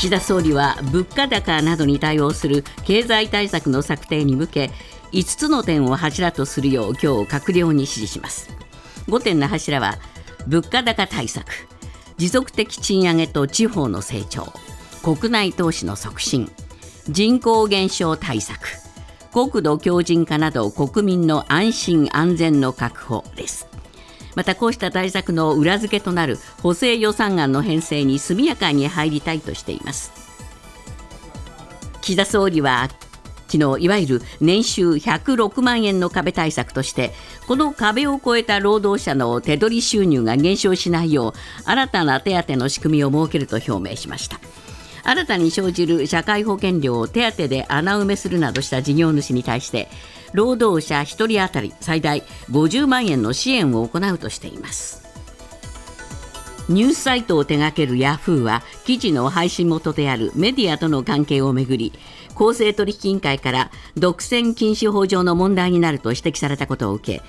岸田総理は物価高などに対応する経済対策の策定に向け5つの点を柱とするよう今日閣僚に指示します。5点の柱は物価高対策持続的賃上げと地方の成長国内投資の促進人口減少対策国土強靭化など国民の安心安全の確保です。またこうした対策の裏付けとなる補正予算案の編成に速やかに入りたいとしています。岸田総理は昨日いわゆる年収106万円の壁対策としてこの壁を越えた労働者の手取り収入が減少しないよう新たな手当の仕組みを設けると表明しました。新たに生じる社会保険料を手当で穴埋めするなどした事業主に対して労働者1人当たり最大50万円の支援を行うとしています。ニュースサイトを手掛けるヤフーは記事の配信元であるメディアとの関係をめぐり公正取引委員会から独占禁止法上の問題になると指摘されたことを受け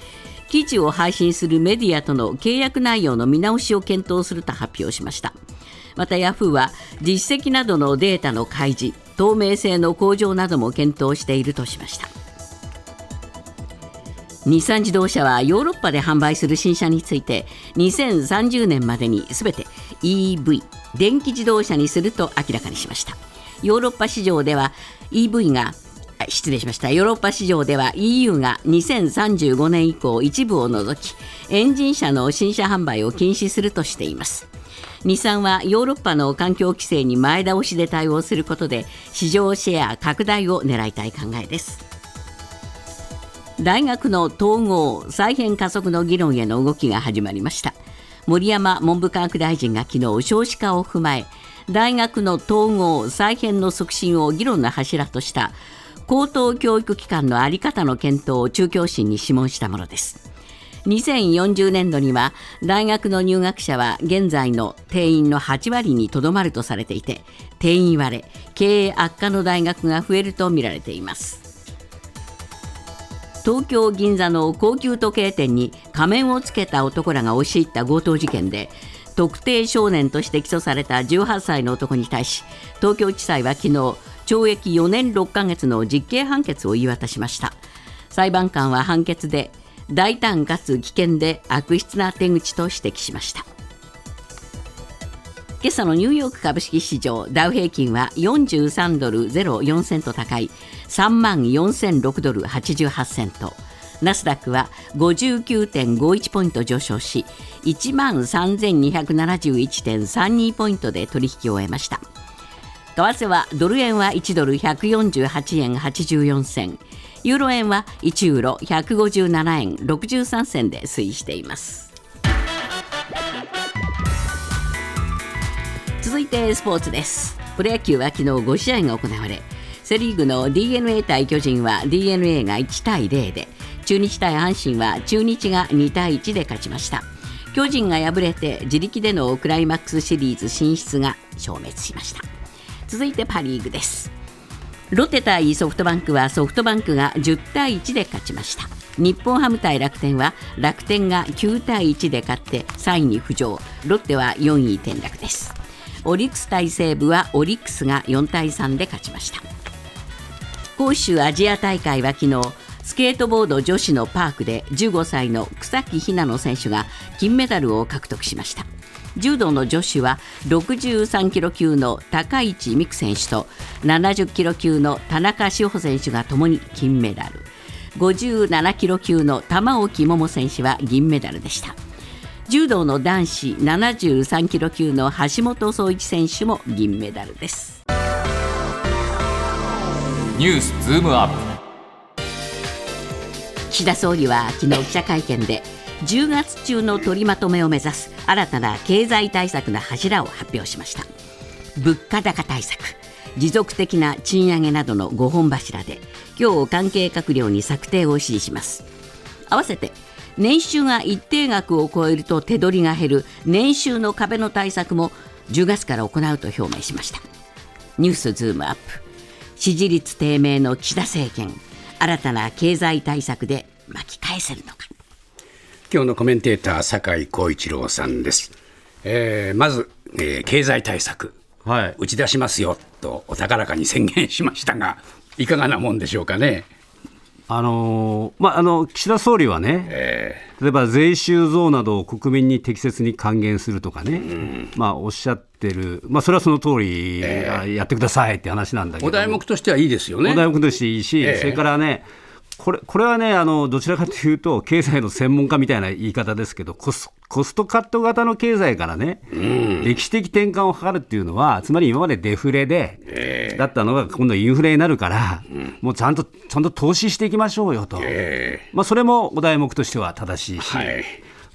記事を配信するメディアとの契約内容の見直しを検討すると発表しました。またヤフーは実績などのデータの開示透明性の向上なども検討しているとしました。日産自動車はヨーロッパで販売する新車について2030年までにすべて EV 電気自動車にすると明らかにしました。ヨーロッパ市場では EV が失礼しました。ヨーロッパ市場では EU が2035年以降一部を除きエンジン車の新車販売を禁止するとしています。日産はヨーロッパの環境規制に前倒しで対応することで市場シェア拡大を狙いたい考えです。大学の統合再編加速の議論への動きが始まりました。森山文部科学大臣が昨日少子化を踏まえ大学の統合再編の促進を議論の柱とした高等教育機関の在り方の検討を中教審に諮問したものです。2040年度には大学の入学者は現在の定員の8割にとどまるとされていて定員割れ経営悪化の大学が増えるとみられています。東京・銀座の高級時計店に仮面をつけた男らが押し入った強盗事件で特定少年として起訴された18歳の男に対し東京地裁は昨日懲役4年6ヶ月の実刑判決を言い渡しました。裁判官は判決で大胆かつ危険で悪質な手口と指摘しました。今朝のニューヨーク株式市場ダウ平均は43ドル04セント高い3万4006ドル88セント。ナスダックは59.51ポイント上昇し1万3271.32ポイントで取引を終えました。為替はドル円は1ドル148円84銭。ユーロ円は1ユーロ157円63銭で推移しています。続いてスポーツです。プロ野球は昨日5試合が行われセ・リーグの d n a 対巨人は d n a が1対0で中日対阪神は中日が2対1で勝ちました。巨人が敗れて自力でのクライマックスシリーズ進出が消滅しました。続いてパ・リーグです。ロッテ対ソフトバンクはソフトバンクが10対1で勝ちました。日本ハム対楽天は楽天が9対1で勝って3位に浮上。ロッテは4位転落です。オリックス対西武はオリックスが4対3で勝ちました。杭州アジア大会は昨日スケートボード女子のパークで15歳の草木ひなの選手が金メダルを獲得しました。柔道の女子は63キロ級の高市美空選手と70キロ級の田中志保選手がともに金メダル。57キロ級の玉置桃選手は銀メダルでした。柔道の男子73キロ級の橋本壮一選手も銀メダルです。ニュースズームアップ。岸田総理は昨日記者会見で10月中の取りまとめを目指す新たな経済対策の柱を発表しました。物価高対策持続的な賃上げなどの5本柱で今日関係閣僚に策定を指示します。合わせて年収が一定額を超えると手取りが減る。年収の壁の対策も10月から行うと表明しました。ニュースズームアップ。支持率低迷の岸田政権。新たな経済対策で巻き返せるのか。今日のコメンテーター酒井光一郎さんです、えー、まず、えー、経済対策。はい。打ち出しますよとお高らかに宣言しましたが、いかがなもんでしょうかね。あのーまあ、あの岸田総理はね、例えば税収増などを国民に適切に還元するとかね、まあ、おっしゃってる、まあ、それはその通り、あやってくださいって話なんだけどお題目としてはいいですよね。お題目としていいし、ええ。それからね、これこれはねあの、どちらかというと、経済の専門家みたいな言い方ですけど、コスコストカット型の経済からね、歴史的転換を図るっていうのは、つまり今までデフレで、だったのが、今度インフレになるから、もうちゃんとちゃんと投資していきましょうよと、えまあ、それもお題目としては正しいし、はい。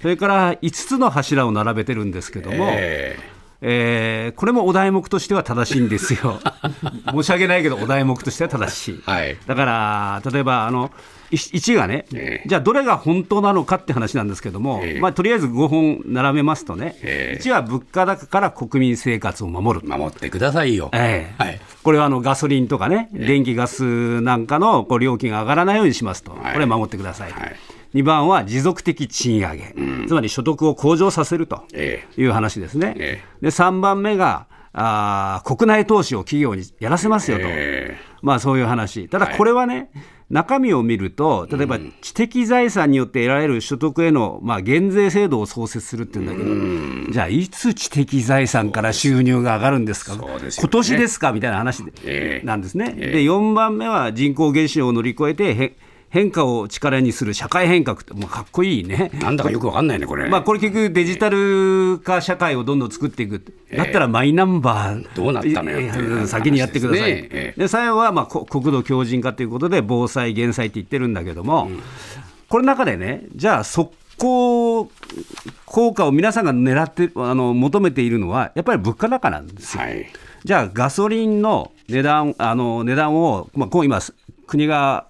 それから5つの柱を並べてるんですけども。ええーこれもお題目としては正しいんですよ。申し訳ないけど、お題目としては正しい。はい。だから、例えば、あの、1がね、ええ。じゃあどれが本当なのかって話なんですけども、ええ。まあ、とりあえず5本並べますとね、ええ。1は物価高から国民生活を守る。守ってくださいよ。ええ。はい。これはあのガソリンとかね、電気、ガスなんかのこう料金が上がらないようにしますと、はい。これ守ってください、はい2番は持続的賃上げ、つまり所得を向上させるとえいう話ですね。えで3番目があー国内投資を企業にやらせますよと、えまあ、そういう話、ただこれはね、中身を見ると、例えば知的財産によって得られる所得への、まあ、減税制度を創設するっていうんだけど、じゃあ、いつ知的財産から収入が上がるんですか、すよね。今年ですか？みたいな話でええ。なんですね。で4番目は人口減少を乗り越えてへ変化を力にする社会変革って、もうかっこいいね。なんだかよくわかんないね、これ。まあ、これ結局デジタル化社会をどんどん作っていく、だったらマイナンバー、どうなったのよっ先にやってください、ええで最後はまあこ国土強靭化ということで、防災・減災って言ってるんだけども、これの中でね、じゃあ、速攻効果を皆さんが狙ってあの求めているのは、やっぱり物価高なんですよ。はい。じゃあ、ガソリンの値段あの値段を、まあ、こう今、国が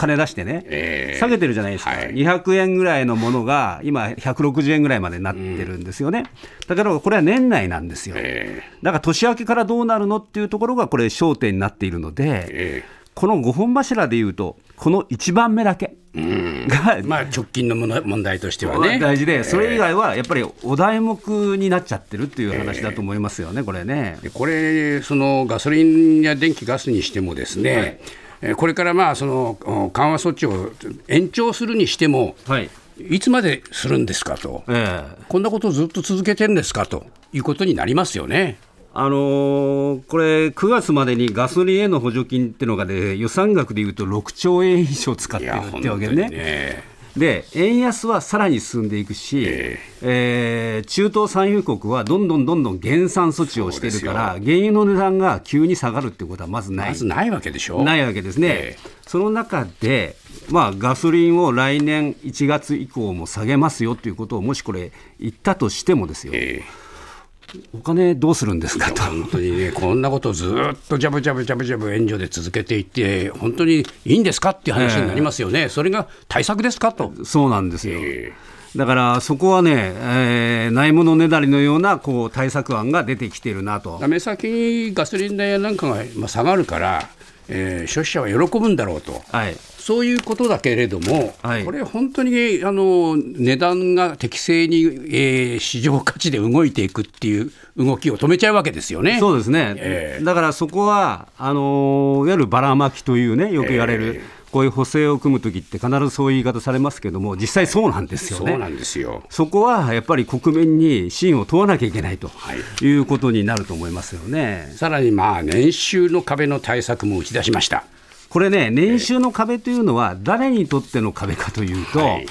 金出してね、ええ。下げてるじゃないですか、はい。200円ぐらいのものが今、160円ぐらいまでになってるんですよね、だからこれは年内なんですよ、えだから年明けからどうなるのっていうところが、これ、焦点になっているので、えこの5本柱でいうと、この1番目だけが、まあ、直近のもの問題としてはね。大事で、それ以外はやっぱりお題目になっちゃってるっていう話だと思いますよね、これね。でこれ、そのガソリンや電気、ガスにしてもですね、えーこれからまあそのお緩和措置を延長するにしても、はいいつまでするんですかと、ええこんなことをずっと続けてるんですかということになりますよね。あのーこれ、9月までにガソリンへの補助金っていうのがね、予算額でいうと6兆円以上使ってるってわけね。ね。で、円安はさらに進んでいくし、ええー中東産油国はどんどんどんどん減産措置をしてるから、原油の値段が急に下がるってことはまずない。まずないわけでしょ。ないわけですね、ええその中で、まあ、ガソリンを来年1月以降も下げますよということを、もしこれ、言ったとしてもですよ、えお金どうするんですかと。本当にね、こんなことをずっとジャブジャブジャブジャブ援助で続けていって、本当にいいんですかっていう話になりますよね、それが対策ですかと。そうなんですよ。えだからそこはね、えーないものねだりのようなこう対策案が出てきてるなと。目先にガソリン代やなんかがまあ下がるから、えー消費者は喜ぶんだろうと。はい、そういうことだけれども、はいこれ、本当にあの値段が適正に、えー市場価値で動いていくっていう動きを止めちゃうわけですよね。そうですね、ええだからそこはあのーいわゆるばらまきというね、よく言われる、こういう補正を組むときって、必ずそういう言い方されますけども、実際そうなんですよね。そうなんですよ。そこはやっぱり国民に信を問わなきゃいけないとはいいうことになると思いますよね。さらにまあ年収の壁の対策も打ち出しました。これね、年収の壁というのは、誰にとっての壁かというと、はい。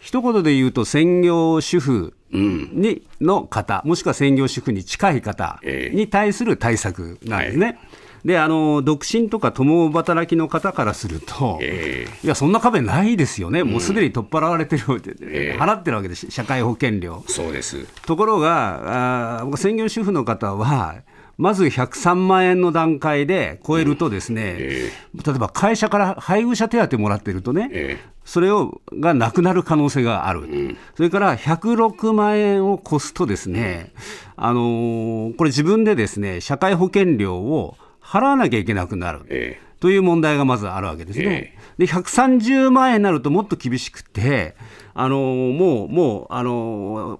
一言で言うと、専業主婦に、の方、もしくは専業主婦に近い方ええ。に対する対策なんですね。であの独身とか共働きの方からすると、えいや、そんな壁ないですよね、もうすでに取っ払われてる、ええ。払ってるわけです、社会保険料。そうです。ところが、あ専業主婦の方は、まず103万円の段階で超えると、ですね、え例えば会社から配偶者手当もらってるとね、えそれをがなくなる可能性がある、それから106万円を超すと、ですね、あのーこれ、自分でですね社会保険料を払わなきゃいけなくなる。えという問題がまずあるわけですね。で130万円になるともっと厳しくて、あのもう、もう、あの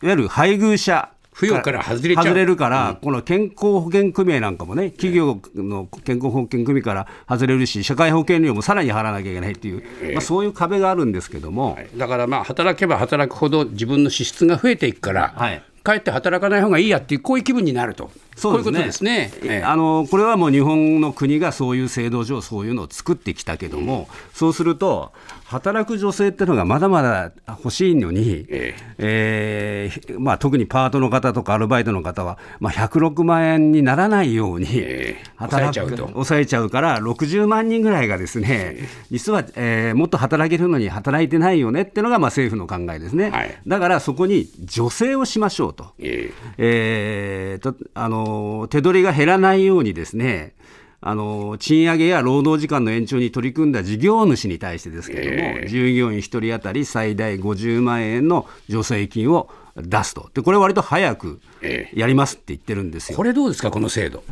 いわゆる配偶者扶養から外れ外れるから、この健康保険組合なんかもね、企業の健康保険組合から外れるし、社会保険料もさらに払わなきゃいけないっていう、まあ、そういう壁があるんですけども、だからまあ働けば働くほど自分の支出が増えていくから、はいかえって働かない方がいいやっていう、こういう気分になると、そうですね。こういうことですね。ええあのこれはもう日本の国がそういう制度上、そういうのを作ってきたけども、そうすると、働く女性っていうのがまだまだ欲しいのに、ええ。ーまあ、特にパートの方とかアルバイトの方は、まあ、106万円にならないように、ええ。働く抑えちゃうと。抑えちゃうから、60万人ぐらいがですね、実は、えーもっと働けるのに働いてないよねっていうのがまあ政府の考えですね、はい。だからそこに助成をしましょうと。ええーとあの手取りが減らないようにですねあの賃上げや労働時間の延長に取り組んだ事業主に対してですけれども、従業員1人当たり最大50万円の助成金を出すと、でこれ、割と早くえやりますって言ってるんですよ。これどうですか、この制度？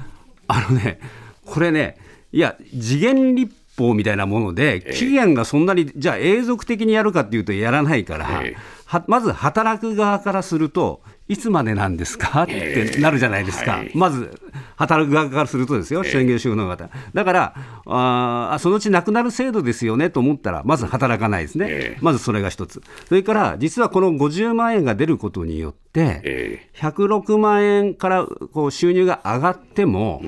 あのね、これね、いや、次元立法みたいなもので、期限がそんなに、じゃあ、永続的にやるかっていうと、やらないから、まず働く側からすると、いつまでなんですか？ってなるじゃないですか、はい。まず働く側からするとですよ、専業主婦の方、だからあー、そのうちなくなる制度ですよねと思ったら、まず働かないですね、ええ。まずそれが一つ、それから実はこの50万円が出ることによって、え106万円からこう収入が上がっても、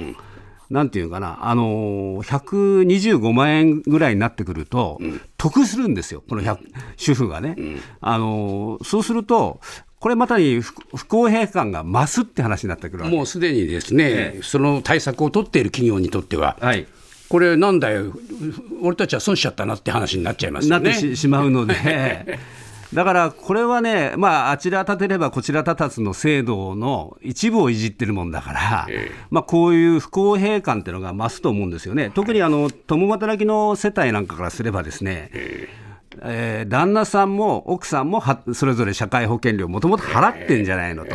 なんていうかな、あのー125万円ぐらいになってくると、得するんですよ、この100主婦がね。あのーそうすると、これまたに不不公平感が増すって話になってくるもうすでにですね、その対策を取っている企業にとっては、はい、これ、なんだよ、俺たちは損しちゃったなって話になっちゃいますなってよね。ししまうので。だからこれはね、まあ、あちら立てればこちら立たずの制度の一部をいじってるもんだから、まあ、こういう不公平感っていうのが増すと思うんですよね、特にあの共働きの世帯なんかからすればですね、えー旦那さんも奥さんもはそれぞれ社会保険料、もともと払ってんじゃないのと、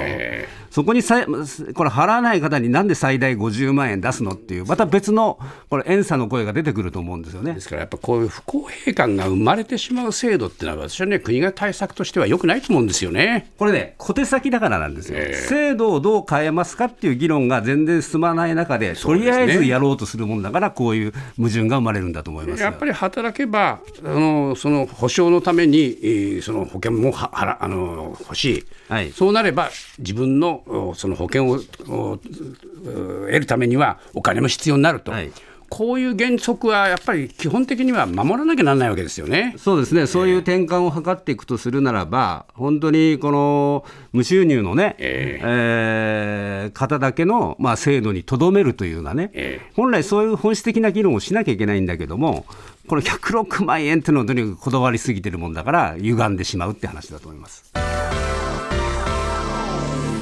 そこにさこれ、払わない方になんで最大50万円出すのっていう、また別のこれ、怨嗟の声が出てくると思うんですよね。で。すからやっぱこういう不公平感が生まれてしまう制度っていうのは、私はね、国が対策としては良くないと思うんですよね。これね、小手先だからなんですよ、制度をどう変えますかっていう議論が全然進まない中で、とりあえずやろうとするもんだから、こういう矛盾が生まれるんだと思いますよ。やっぱり働けば、あのその保障のために、えーその保険もははらあの欲しい、はい。そうなれば、自分のおその保険を得るためにはお金も必要になると、はい。こういう原則はやっぱり基本的には守らなきゃならないわけですよね。そうですね、そういう転換を図っていくとするならば、本当にこの無収入のね、ええー方だけの、まあ、制度にとどめるというようなね、え本来そういう本質的な議論をしなきゃいけないんだけども、この106万円っていうのはとにかくこだわりすぎてるもんだから、歪んでしまうって話だと思います。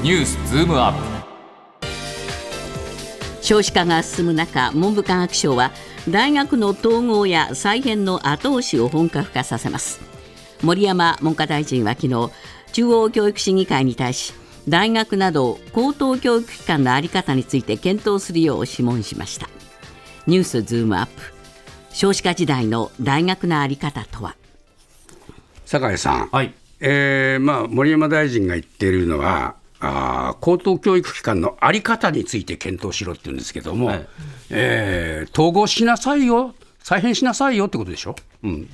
ニュースズームアップ。少子化が進む中文部科学省は大学の統合や再編の後押しを本格化させます。森山文科大臣は昨日中央教育審議会に対し大学など高等教育機関の在り方について検討するよう諮問しました。ニュースズームアップ少子化時代の大学の在り方とは？酒井さん、はい。えーまあ、森山大臣が言っているのは、あー高等教育機関の在り方について検討しろって言うんですけども、はい。えー統合しなさいよ、再編しなさいよってことでしょ、うん、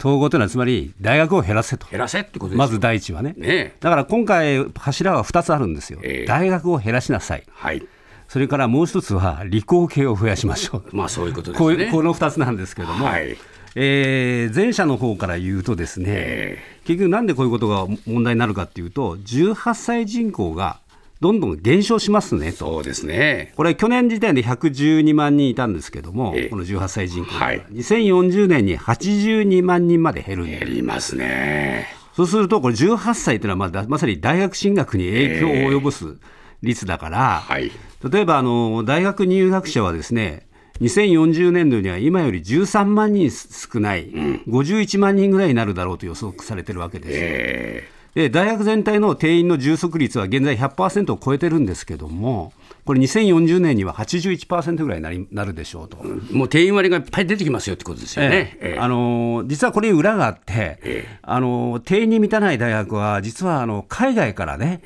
統合というのはつまり大学を減らせと。減らせってことですよ。まず第一はね。ね。だから今回柱は2つあるんですよ、ええ。大学を減らしなさい。はい、それからもう一つは理工系を増やしましょう。まあそういうことですね。この2つなんですけども、はい。えー前者の方から言うとですね、え結局なんでこういうことが問題になるかっていうと18歳人口がどんどん減少しますねと。そうですね。これ去年時点で112万人いたんですけども、ええ。この18歳人口が、はい。2040年に82万人まで減るんで減りますね。そうすると、これ18歳というのはまだまさに大学進学に影響を及ぼす率だから、はい。例えばあの大学入学者はですね、2040年度には今より13万人少ない、51万人ぐらいになるだろうと予測されてるわけですよ。えで大学全体の定員の充足率は現在100%を超えてるんですけども、これ、2040年には81%ぐらいになりなるでしょうと。もう定員割れがいっぱい出てきますよってことですよね。ええ。あの実はこれに裏があって、あの定員に満たない大学は、実はあの海外からね、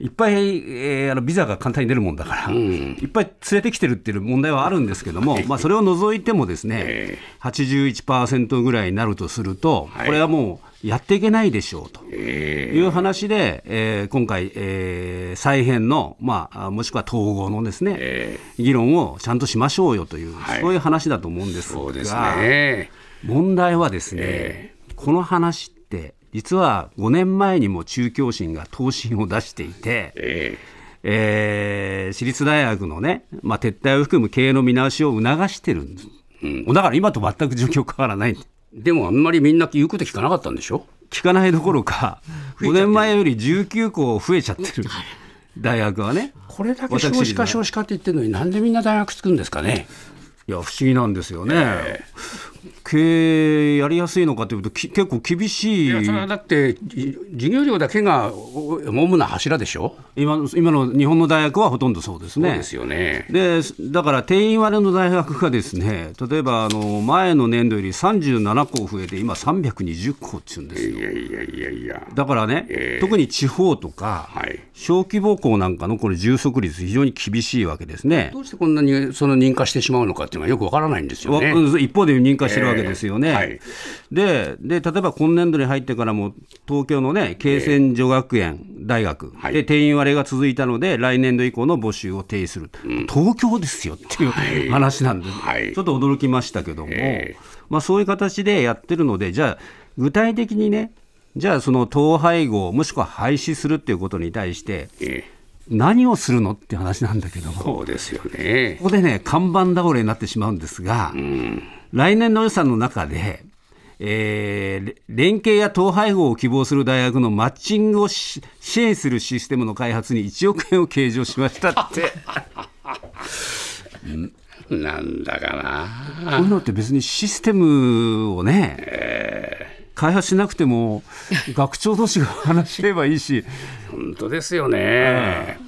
いっぱい、えーあのビザが簡単に出るもんだから、いっぱい連れてきてるっていう問題はあるんですけども、まあ、それを除いてもですね、81%ぐらいになるとすると、これはもうやっていけないでしょうと。いう話で、えー今回、えー再編の、まあ、もしくは統合のですね、議論をちゃんとしましょうよという、はいそういう話だと思うんですが。そうですね。問題はですね、えこの話って実は5年前にも中教審が答申を出していて、ええー私立大学のね、まあ、撤退を含む経営の見直しを促してるんです、だから今と全く状況変わらないもあんまりみんな言うこと聞かなかったんでしょ？聞かないどころか 5年前より19校増えちゃってる。大学はね。これだけ私少子化少子化って言ってるのになんでみんな大学作るんですかね？いや不思議なんですよね、経営やりやすいのかというとき結構厳しいいやそれはだってじ授業料だけがお主な柱でしょ？今の今の日本の大学はほとんどそうですね。そうですよね。でだから定員割れの大学がですね例えばあの前の年度より37校増えて今320校っていうんですよいやいやいやいや。だからね、ええ特に地方とか、はい。小規模校なんかのこれ充足率非常に厳しいわけですね。どうしてこんなにその認可してしまうのかっていうのはよくわからないんですよわね。一方で認可してるわけですよね。ええはい。でで例えば今年度に入ってからも東京のね慶泉女学園大学。はい。で定員割れが続いたので来年度以降の募集を停止する、東京ですよっていう話なんで。ちょっと驚きましたけども、えまあ、そういう形でやってるのでじゃあ具体的にねじゃあその統廃合もしくは廃止するっていうことに対してええ。何をするのって話なんだけども。そうですよね。ここでね、看板倒れになってしまうんですが、来年の予算の中で、えーれ連携や統廃合を希望する大学のマッチングをし支援するシステムの開発に1億円を計上しましたって、なんだかな。こういうのって別にシステムをね、開発しなくても、学長同士が話し合えばいいし、本当ですよね。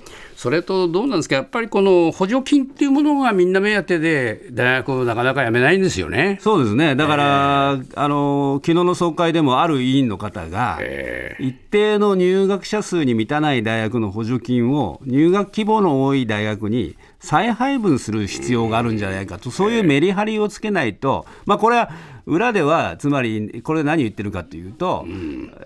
それとどうなんですか、やっぱりこの補助金っていうものがみんな目当てで、大学をなかなか辞めないんですよね。そうですね、だから、あの昨日の総会でもある委員の方が、え一定の入学者数に満たない大学の補助金を入学規模の多い大学に再配分する必要があるんじゃないかと、そういうメリハリをつけないと、まあ、これは裏では、つまりこれ、何言ってるかというと、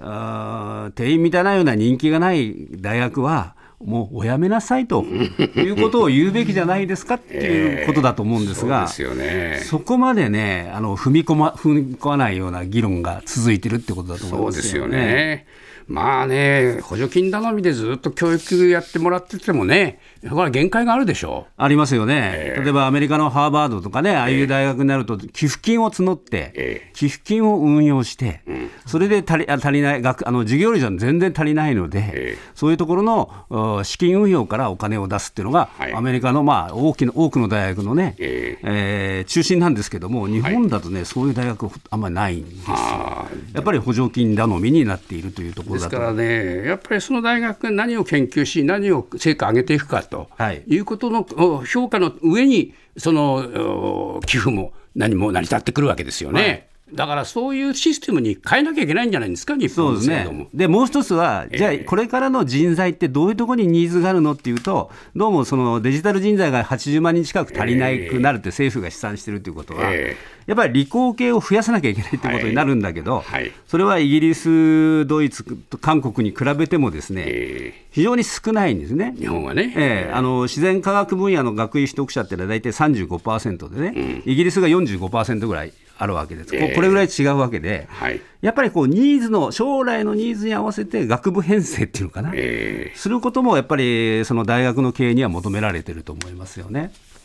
あー定員満たないような人気がない大学は、もうおやめなさいということを言うべきじゃないですかっていうことだと思うんですが。そうですよね。そこまでね、あの踏み込ま踏み込まないような議論が続いてるってことだと思いまそうですすよよね。ね。まあね、補助金頼みでずっと教育やってもらっててもね、これは限界があるでしょありますよね、例えばアメリカのハーバードとかね、ああいう大学になると、寄付金を募って、ええ寄付金を運用して、それで足りあ足りない学あの、授業料じゃ全然足りないので、ええ。そういうところのお資金運用からお金を出すっていうのが、はい。アメリカの、まあ、大きな多くの大学のね、ええ。ー中心なんですけども、日本だとね、そういう大学、あんまりないんですよ。あやっぱり補助金頼みになっているというところだと。ですからね、やっぱりその大学が何を研究し、何を成果を上げていくかと、はい。い、うことのお評価の上に、そのお寄付も何も成り立ってくるわけですよね。だからそういうシステムに変えなきゃいけないんじゃないですか、日本の制度も。ね。で、もう一つは、じゃあ、これからの人材ってどういうところにニーズがあるのっていうと、どうもそのデジタル人材が80万人近く足りないくなるって政府が試算してるということは、えやっぱり理工系を増やさなきゃいけないってことになるんだけど、はい。それはイギリス、ドイツ、韓国に比べてもですね、え非常に少ないんですね。ー日本はね、ええ。あの自然科学分野の学位取得者っていうのは大体35%でね、イギリスが45%ぐらいあるわけです、こええ。これぐらい違うわけで、はい。やっぱりこうニーズの、将来のニーズに合わせて学部編成っていうのかな、えすることもやっぱりその大学の経営には求められてると思いますよね。ー